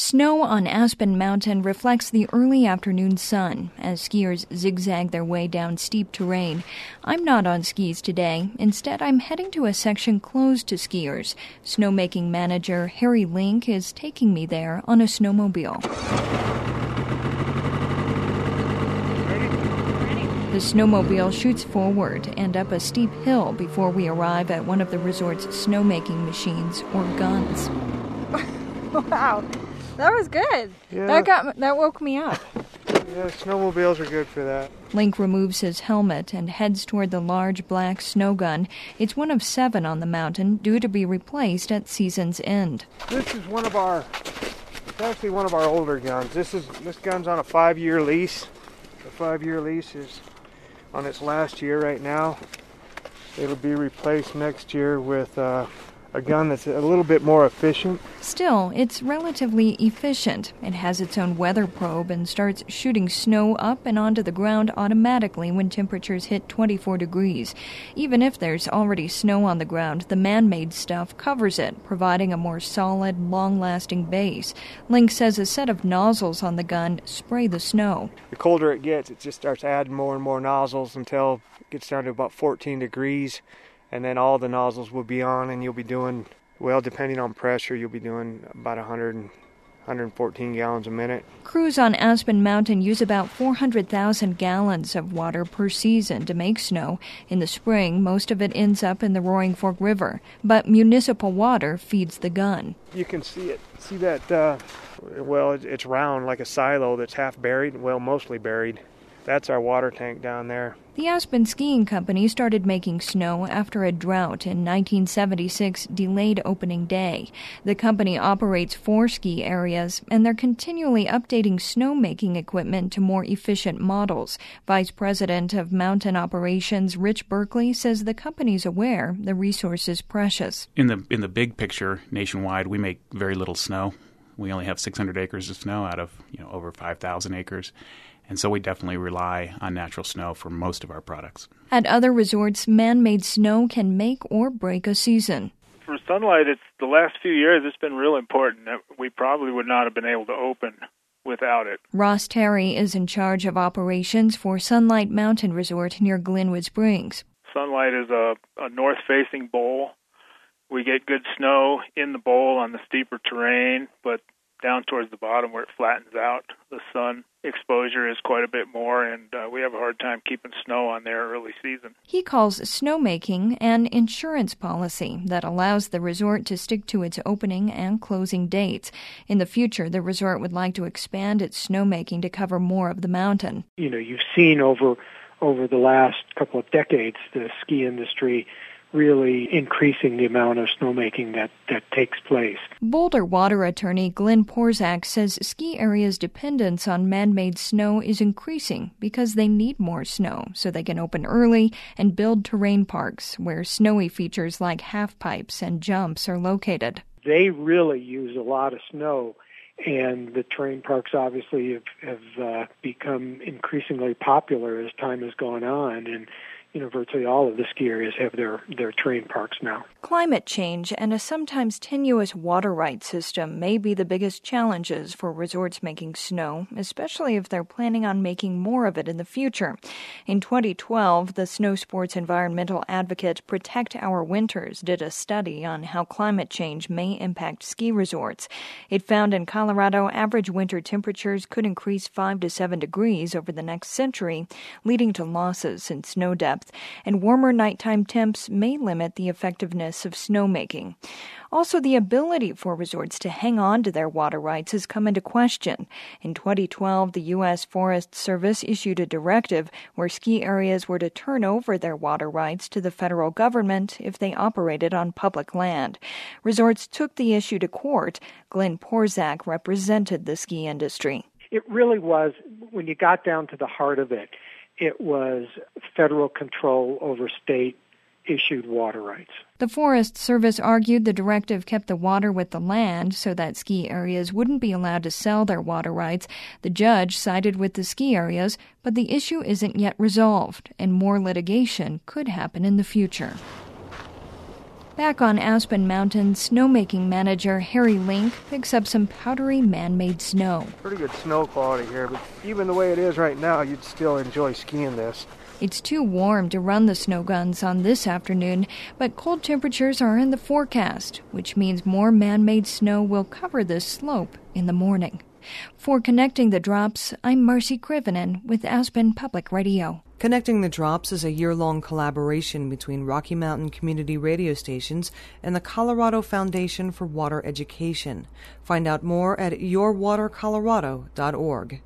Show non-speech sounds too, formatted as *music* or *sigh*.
Snow on Aspen Mountain reflects the early afternoon sun as skiers zigzag their way down steep terrain. I'm not on skis today. Instead, I'm heading to a section closed to skiers. Snowmaking manager Harry Link is taking me there on a snowmobile. The snowmobile shoots forward and up a steep hill before we arrive at one of the resort's snowmaking machines or guns. *laughs* wow. That was good. Yeah. That got that woke me up. Yeah, snowmobiles are good for that. Link removes his helmet and heads toward the large black snow gun. It's one of seven on the mountain, due to be replaced at season's end. This is one of our. It's actually one of our older guns. This is this gun's on a five-year lease. The five-year lease is on its last year right now. It'll be replaced next year with uh, a gun that's a little bit more efficient. Still, it's relatively efficient. It has its own weather probe and starts shooting snow up and onto the ground automatically when temperatures hit 24 degrees. Even if there's already snow on the ground, the man made stuff covers it, providing a more solid, long lasting base. Link says a set of nozzles on the gun spray the snow. The colder it gets, it just starts adding more and more nozzles until it gets down to about 14 degrees and then all the nozzles will be on and you'll be doing well depending on pressure you'll be doing about 100 114 gallons a minute. Crews on Aspen Mountain use about 400,000 gallons of water per season to make snow. In the spring, most of it ends up in the Roaring Fork River, but municipal water feeds the gun. You can see it. See that? Uh, well, it's round like a silo that's half buried, well, mostly buried. That's our water tank down there. The Aspen Skiing Company started making snow after a drought in 1976 delayed opening day. The company operates four ski areas, and they're continually updating snowmaking equipment to more efficient models. Vice President of Mountain Operations Rich Burkley says the company's aware the resource is precious. In the in the big picture, nationwide, we make very little snow. We only have 600 acres of snow out of you know over 5,000 acres and so we definitely rely on natural snow for most of our products. At other resorts, man made snow can make or break a season. For Sunlight, it's the last few years it's been real important. that We probably would not have been able to open without it. Ross Terry is in charge of operations for Sunlight Mountain Resort near Glenwood Springs. Sunlight is a, a north facing bowl. We get good snow in the bowl on the steeper terrain, but down towards the bottom where it flattens out, the sun exposure is quite a bit more, and uh, we have a hard time keeping snow on there early season. He calls snowmaking an insurance policy that allows the resort to stick to its opening and closing dates. In the future, the resort would like to expand its snowmaking to cover more of the mountain. You know, you've seen over over the last couple of decades the ski industry really increasing the amount of snowmaking that, that takes place. Boulder water attorney Glenn Porzak says ski areas' dependence on man made snow is increasing because they need more snow so they can open early and build terrain parks where snowy features like half pipes and jumps are located. They really use a lot of snow and the terrain parks obviously have, have uh, become increasingly popular as time has gone on and you know, virtually all of the ski areas have their, their terrain parks now. Climate change and a sometimes tenuous water right system may be the biggest challenges for resorts making snow, especially if they're planning on making more of it in the future. In 2012, the snow sports environmental advocate Protect Our Winters did a study on how climate change may impact ski resorts. It found in Colorado, average winter temperatures could increase 5 to 7 degrees over the next century, leading to losses in snow depth and warmer nighttime temps may limit the effectiveness of snowmaking. Also, the ability for resorts to hang on to their water rights has come into question. In 2012, the U.S. Forest Service issued a directive where ski areas were to turn over their water rights to the federal government if they operated on public land. Resorts took the issue to court. Glenn Porzak represented the ski industry. It really was, when you got down to the heart of it, it was federal control over state issued water rights. The Forest Service argued the directive kept the water with the land so that ski areas wouldn't be allowed to sell their water rights. The judge sided with the ski areas, but the issue isn't yet resolved, and more litigation could happen in the future. Back on Aspen Mountain, snowmaking manager Harry Link picks up some powdery man made snow. Pretty good snow quality here, but even the way it is right now, you'd still enjoy skiing this. It's too warm to run the snow guns on this afternoon, but cold temperatures are in the forecast, which means more man made snow will cover this slope in the morning. For Connecting the Drops, I'm Marci Krivonen with Aspen Public Radio. Connecting the Drops is a year long collaboration between Rocky Mountain community radio stations and the Colorado Foundation for Water Education. Find out more at yourwatercolorado.org.